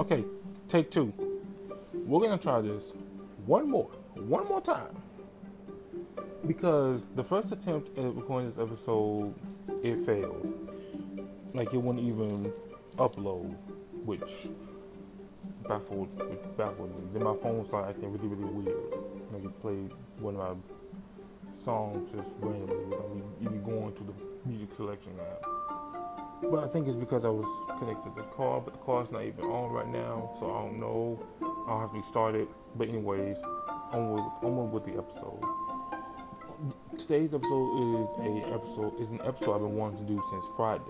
Okay, take two. We're gonna try this one more, one more time. Because the first attempt at recording this episode, it failed. Like it wouldn't even upload, which baffled, baffled me. Then my phone started acting really, really weird. Like it played one of my songs just randomly without me even going to the music selection app. But I think it's because I was connected to the car, but the car's not even on right now, so I don't know. I'll have to restart it. But anyways, onward, onward with the episode. Today's episode is a episode is an episode I've been wanting to do since Friday.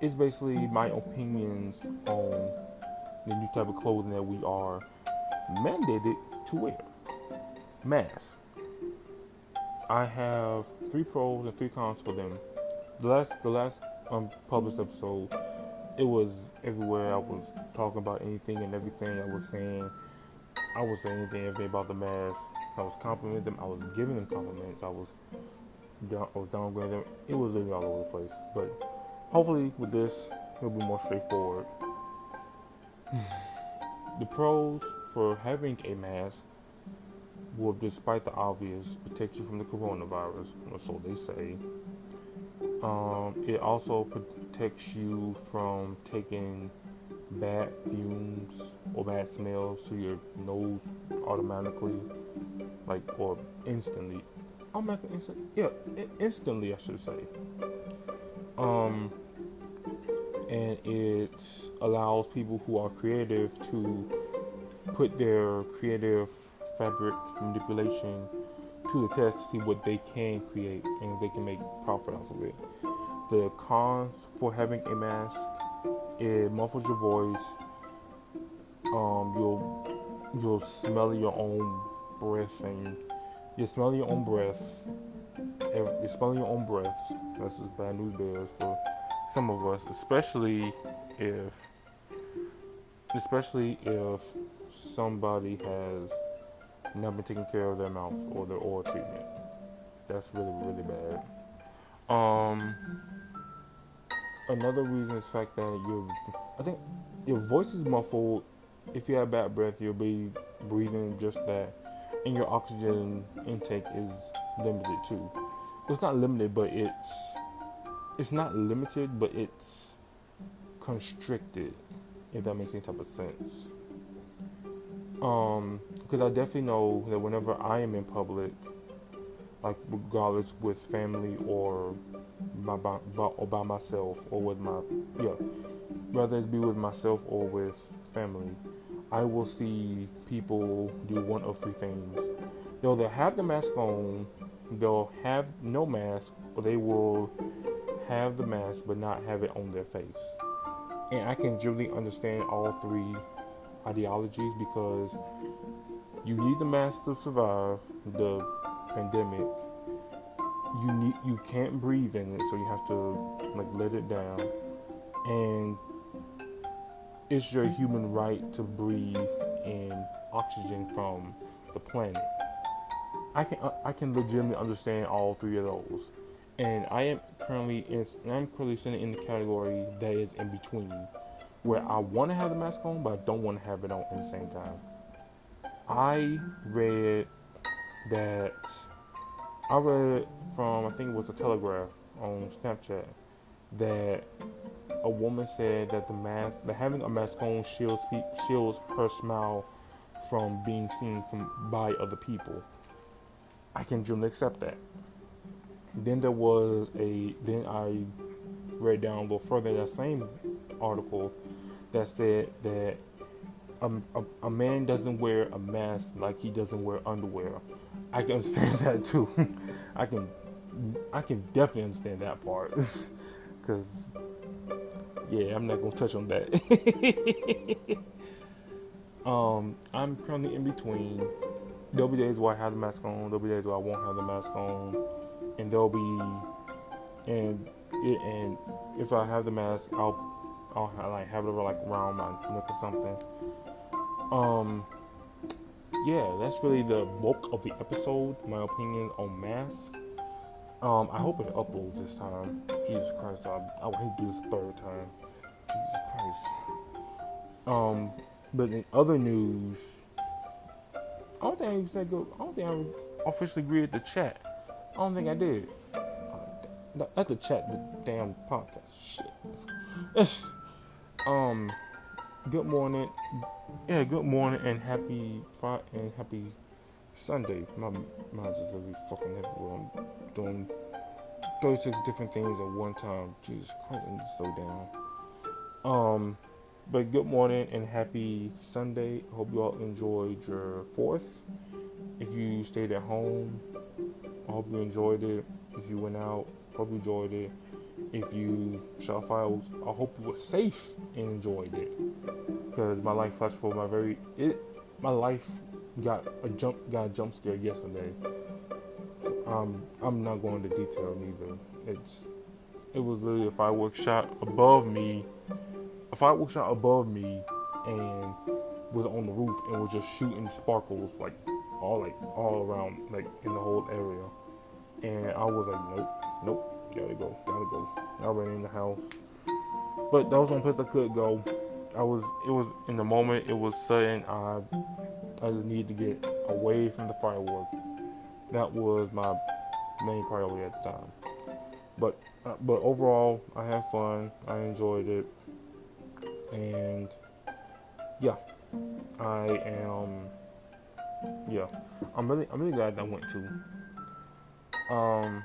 It's basically my opinions on the new type of clothing that we are mandated to wear. Mask. I have three pros and three cons for them. The last the last um, published episode, it was everywhere. I was talking about anything and everything. I was saying, I was saying anything, everything about the mask. I was complimenting them. I was giving them compliments. I was, down, I was downgrading them. It was really all over the place. But hopefully, with this, it'll be more straightforward. the pros for having a mask will, despite the obvious, protect you from the coronavirus, or so they say. Um, it also protects you from taking bad fumes or bad smells to your nose automatically, like or instantly. Automatically, instant, yeah, instantly, I should say. Um, and it allows people who are creative to put their creative fabric manipulation to the test to see what they can create and they can make profit off of it. The cons for having a mask it muffles your voice. Um, you'll you'll smell your own breath and you smell your own breath. You're smelling your own breath. That's just bad news bears for some of us, especially if especially if somebody has not been taking care of their mouth or their oral treatment. That's really, really bad. Um, another reason is fact that your, I think your voice is muffled. If you have bad breath, you'll be breathing just that, and your oxygen intake is limited too. It's not limited, but it's it's not limited, but it's constricted. If that makes any type of sense. Um, because I definitely know that whenever I am in public, like regardless with family or my by, or by myself or with my yeah, whether it's be with myself or with family, I will see people do one of three things. They'll either have the mask on, they'll have no mask, or they will have the mask but not have it on their face. And I can generally understand all three ideologies because you need the mask to survive the pandemic. You need you can't breathe in it, so you have to like let it down. And it's your human right to breathe in oxygen from the planet. I can uh, I can legitimately understand all three of those, and I am currently in, I'm currently sitting in the category that is in between where I want to have the mask on, but I don't want to have it on at the same time. I read that I read from I think it was the Telegraph on Snapchat that a woman said that the mask, that having a mask on shields shields her smile from being seen from by other people. I can generally accept that. Then there was a then I read down a little further that same article that said that a, a, a, man doesn't wear a mask like he doesn't wear underwear. I can understand that too. I can I can definitely understand that part because yeah, I'm not gonna touch on that. um, I'm currently in between. There'll be days where I have the mask on. There'll be days where I won't have the mask on, and there'll be and and if I have the mask, I'll I'll like have it over like around my neck or something. Um, yeah, that's really the bulk of the episode. My opinion on mask. Um, I hope it uploads this time. Jesus Christ, I, I hate to do this third time. Jesus Christ. Um, but in other news, I don't think I said go. I don't think I officially agreed to chat. I don't think I did. Uh, not the chat, the damn podcast. Shit. um, good morning. Yeah, good morning and happy Friday and happy Sunday. My mind is really fucking everywhere. I'm doing 36 different things at one time. Jesus Christ, I'm so down. Um, but good morning and happy Sunday. Hope you all enjoyed your fourth. If you stayed at home, I hope you enjoyed it. If you went out, hope you enjoyed it. If you shot files, I hope you were safe and enjoyed it. Because my life flashed for my very it my life got a jump got a jump scare yesterday. So, um, I'm not going into detail neither. It's it was literally a fireworks shot above me a fireworks shot above me and was on the roof and was just shooting sparkles like all like all around like in the whole area. And I was like, nope, nope, gotta go, gotta go. I ran in the house, but that was one place I could go. I was, it was in the moment. It was sudden. I, I just needed to get away from the firework. That was my main priority at the time. But, uh, but overall, I had fun. I enjoyed it and yeah, I am. Yeah, I'm really, I'm really glad I went to. Um,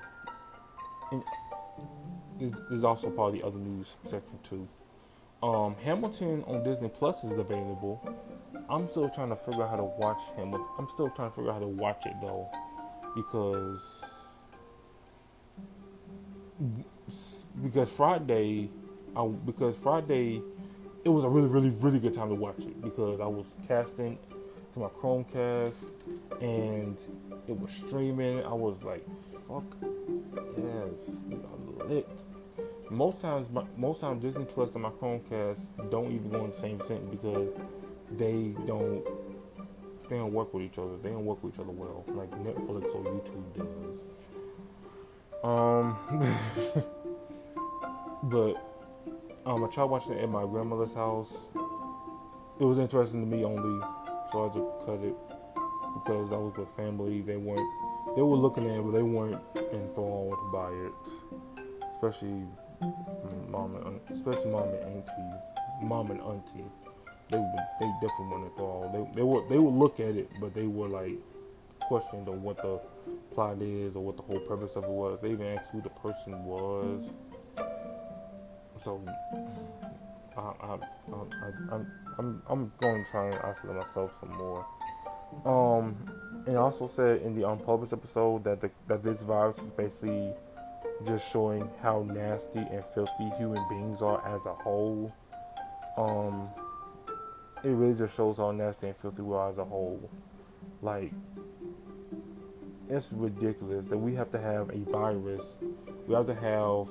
and is also part of the other news section too. Um, Hamilton on Disney Plus is available. I'm still trying to figure out how to watch Hamilton. I'm still trying to figure out how to watch it though, because because Friday, I, because Friday it was a really, really, really good time to watch it because I was casting to my Chromecast and it was streaming. I was like, "Fuck yes, I'm lit." Most times, most times Disney Plus and my Chromecast don't even go in the same sync because they don't they don't work with each other. They don't work with each other well, like Netflix or YouTube does. Um, but um, I tried watching it at my grandmother's house. It was interesting to me only, just cut it because I was with family. They weren't, they were looking at it, but they weren't enthralled by it. Especially mom and especially mom and auntie, mom and auntie. They they definitely weren't enthralled. They they would they would look at it, but they were like questioned on what the plot is or what the whole purpose of it was. They even asked who the person was. So I, I, I'm, I'm going to try and isolate myself some more. Um, and also said in the unpublished episode that the, that this virus is basically just showing how nasty and filthy human beings are as a whole. Um, it really just shows how nasty and filthy we are as a whole. Like, it's ridiculous that we have to have a virus. We have to have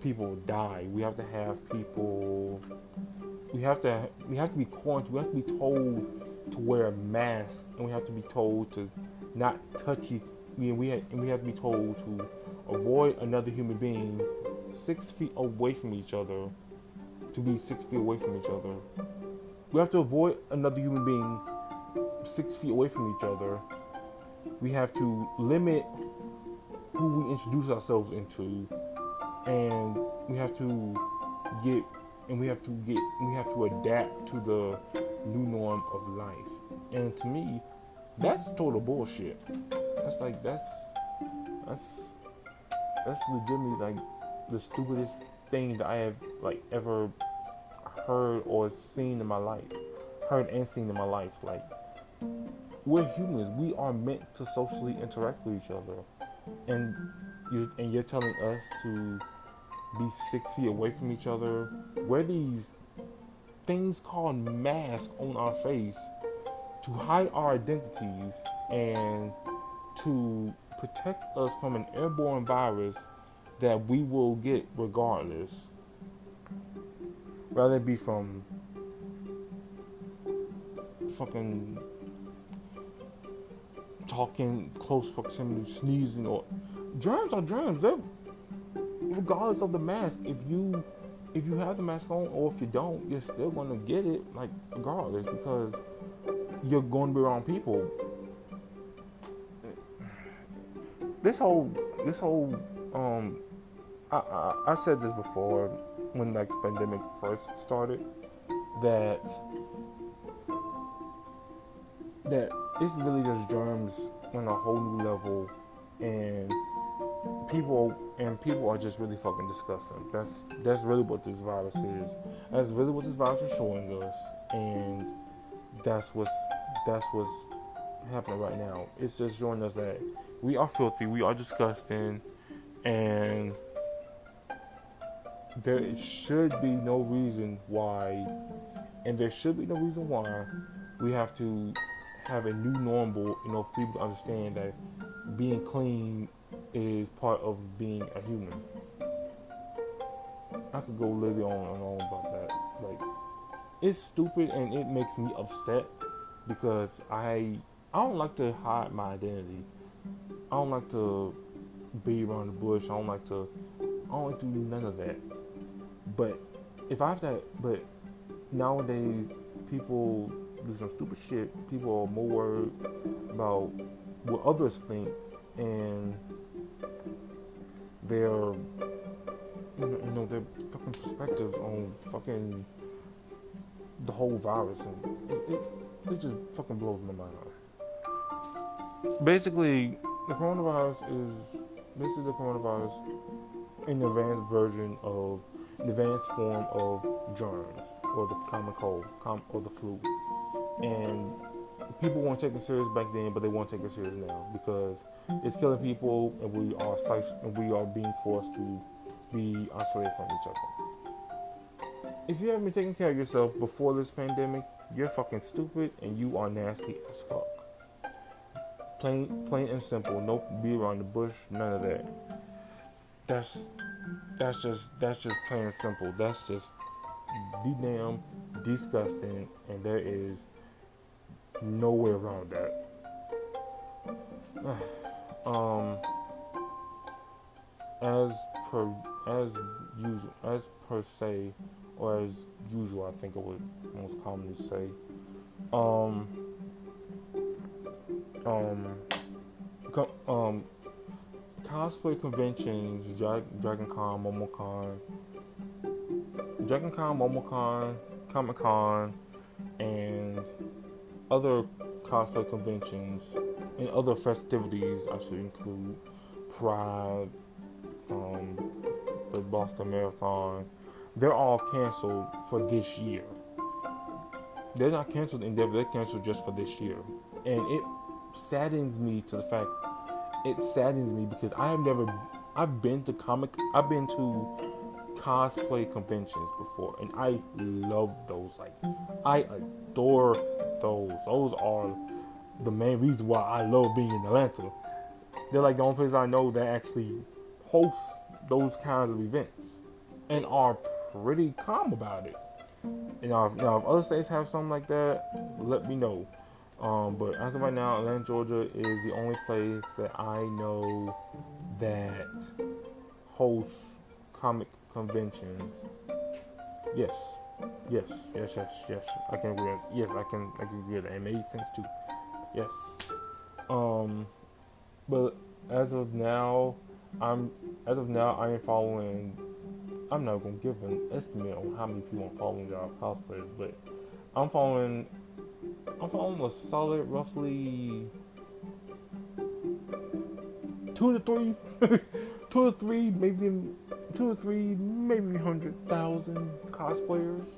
people die. We have to have people. We have to. We have to be quarantined. We have to be told to wear a mask, and we have to be told to not touch each. We have, and we have to be told to avoid another human being six feet away from each other. To be six feet away from each other. We have to avoid another human being six feet away from each other. We have to limit who we introduce ourselves into and we have to get and we have to get we have to adapt to the new norm of life. And to me, that's total bullshit. That's like that's that's that's legitimately like the stupidest thing that I have like ever heard or seen in my life. Heard and seen in my life. Like we're humans. We are meant to socially interact with each other. And you and you're telling us to be six feet away from each other, wear these things called masks on our face to hide our identities and to protect us from an airborne virus that we will get regardless. Rather it be from fucking talking close proximity, sneezing, or germs are germs. They're regardless of the mask, if you if you have the mask on or if you don't, you're still gonna get it, like regardless, because you're to be around people. This whole, this whole, um, I, I, I said this before when like the pandemic first started that that it's really just germs on a whole new level and people and people are just really fucking disgusting. That's that's really what this virus is. That's really what this virus is showing us, and that's what's that's what's happening right now. It's just showing us that we are filthy, we are disgusting, and there should be no reason why, and there should be no reason why we have to have a new normal, you know, for people to understand that being clean is part of being a human. I could go literally on and on about that. Like, it's stupid and it makes me upset because I I don't like to hide my identity. I don't like to be around the bush. I don't like to I don't like to do none of that. But if I have to, but nowadays people do some stupid shit. People are more worried about what others think and their you know their fucking perspectives on fucking the whole virus and it, it, it just fucking blows my mind. Basically, the coronavirus is basically the coronavirus an advanced version of an advanced form of germs or the common cold com- or the flu and people weren't taking it serious back then, but they won't take it serious now because it's killing people, and we are and we are being forced to be isolated from each other. If you haven't been taking care of yourself before this pandemic, you're fucking stupid and you are nasty as fuck. Plain, plain and simple. No be around the bush. None of that. That's that's just that's just plain and simple. That's just damn disgusting, and there is no way around that. um, as per as usual, as per se, or as usual, I think I would most commonly say. Um, um, co- um, cosplay conventions, Drag- Dragon Con, MomoCon, Dragon Con, MomoCon, Comic Con, and other cosplay conventions and other festivities, I should include Pride, um, the Boston Marathon, they're all canceled for this year. They're not canceled in they're canceled just for this year. And it saddens me to the fact, it saddens me because I have never, I've been to comic, I've been to cosplay conventions before, and I love those. Like, I adore those. Those are the main reason why I love being in Atlanta. They're like the only place I know that actually hosts those kinds of events and are pretty calm about it. You know, if, if other states have something like that, let me know. Um, but as of right now, Atlanta, Georgia is the only place that I know that hosts comic conventions. Yes, yes, yes, yes, yes. I can agree. Yes, I can. I can agree. It made sense too. Yes. Um, but as of now, I'm as of now I am following. I'm not gonna give an estimate on how many people I'm following that are cosplayers, but I'm following. I'm following a solid, roughly two to three, two or three, maybe two or three, maybe hundred thousand cosplayers.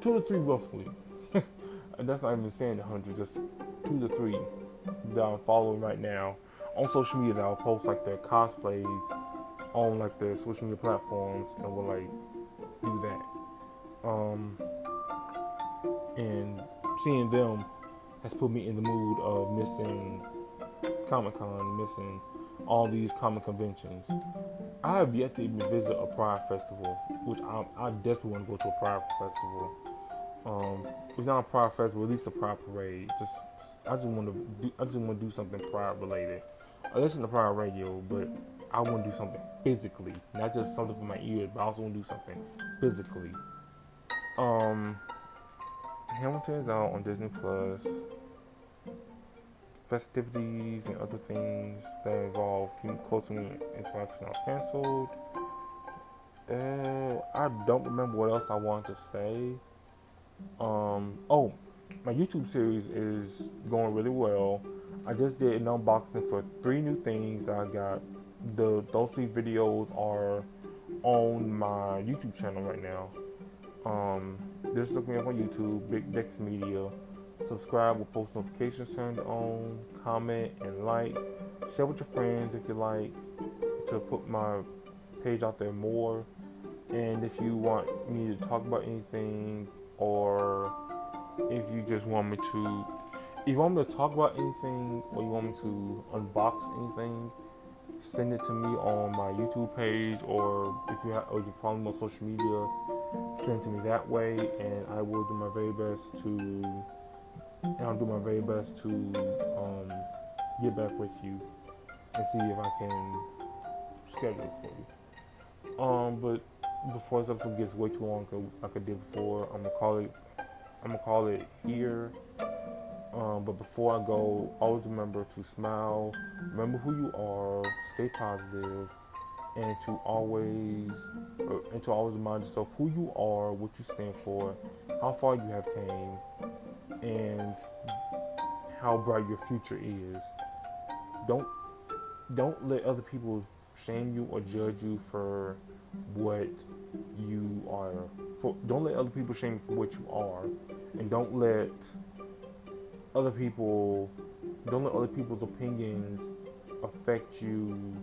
Two or three roughly. and that's not even saying a hundred, just two to three that I'm following right now on social media that I'll post like their cosplays on like their social media platforms and we'll like do that. Um and seeing them has put me in the mood of missing Comic Con, missing all these comic conventions. I have yet to even visit a Pride festival, which I, I desperately want to go to a Pride festival. Um, it's not a Pride festival, at least a Pride parade. Just I just want to do, I just want to do something Pride related. I listen to Pride radio, but I want to do something physically, not just something for my ears, but I also want to do something physically. Um, Hamilton is out on Disney Plus. Festivities and other things that involve close interaction are canceled. Uh, I don't remember what else I wanted to say. Um, oh, my YouTube series is going really well. I just did an unboxing for three new things I got. The those three videos are on my YouTube channel right now. Um, just look me up on YouTube, Big Dex Media. Subscribe with post notifications turned on. Comment and like. Share with your friends if you like to put my page out there more. And if you want me to talk about anything or if you just want me to if you want me to talk about anything or you want me to unbox anything, send it to me on my YouTube page or if you have, or you follow me on social media, send it to me that way and I will do my very best to and I'll do my very best to um, get back with you and see if I can schedule it for you. Um, but before this episode gets way too long, like I did before, I'm gonna call it. I'm gonna call it here. Um, but before I go, always remember to smile. Remember who you are. Stay positive, and to always uh, and to always remind yourself who you are, what you stand for, how far you have came, and how bright your future is. Don't don't let other people shame you or judge you for what you are. For, don't let other people shame you for what you are, and don't let other people don't let other people's opinions affect you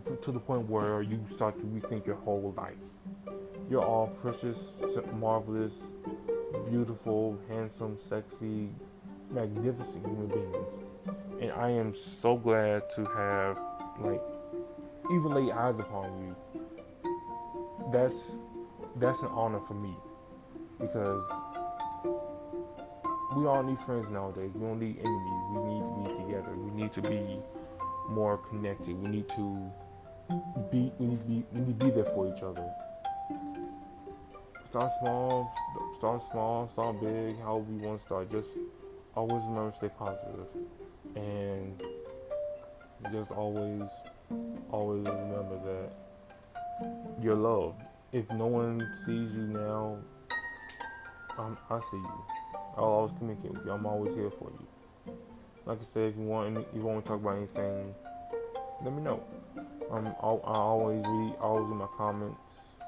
to to the point where you start to rethink your whole life. You're all precious, marvelous, beautiful, handsome, sexy, magnificent human beings. And I am so glad to have like even lay eyes upon you, that's that's an honor for me because we all need friends nowadays. We don't need enemies. We need to be together. We need to be more connected. We need to be we need to be we need to be there for each other. Start small, start small, start big, however you want to start. Just always remember to stay positive and just always always remember that you're loved. If no one sees you now, I'm, I see you. I'll always communicate with you. I'm always here for you. Like I said, if you want, any, if you want to talk about anything, let me know. Um, I'll, I always read, always read my comments,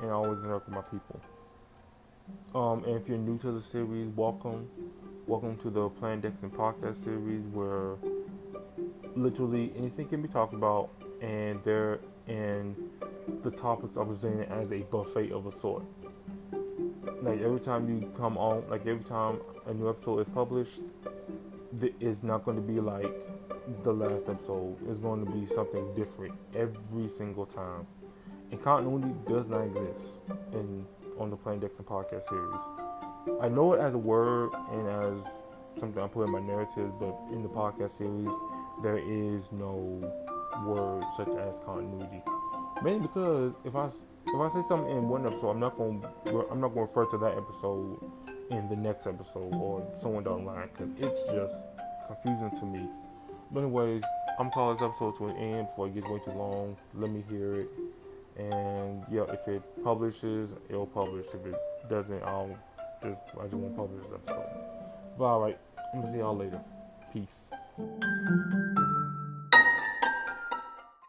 and I always interact with my people. Um, and if you're new to the series, welcome. Welcome to the Plan Dex and podcast series where literally anything can be talked about, and there and the topics are presented as a buffet of a sort. Like every time you come on, like every time a new episode is published, it's not going to be like the last episode. is going to be something different every single time. And continuity does not exist in on the Plain Dexon podcast series. I know it as a word and as something I put in my narratives, but in the podcast series, there is no word such as continuity. Mainly because if I if I say something in one episode, I'm not going I'm not going to refer to that episode in the next episode or someone down the line because it's just confusing to me. But anyways, I'm calling this episode to an end before it gets way too long. Let me hear it, and yeah, if it publishes, it'll publish. If it doesn't, I'll just I just won't publish this episode. But all right, I'm gonna see y'all later. Peace.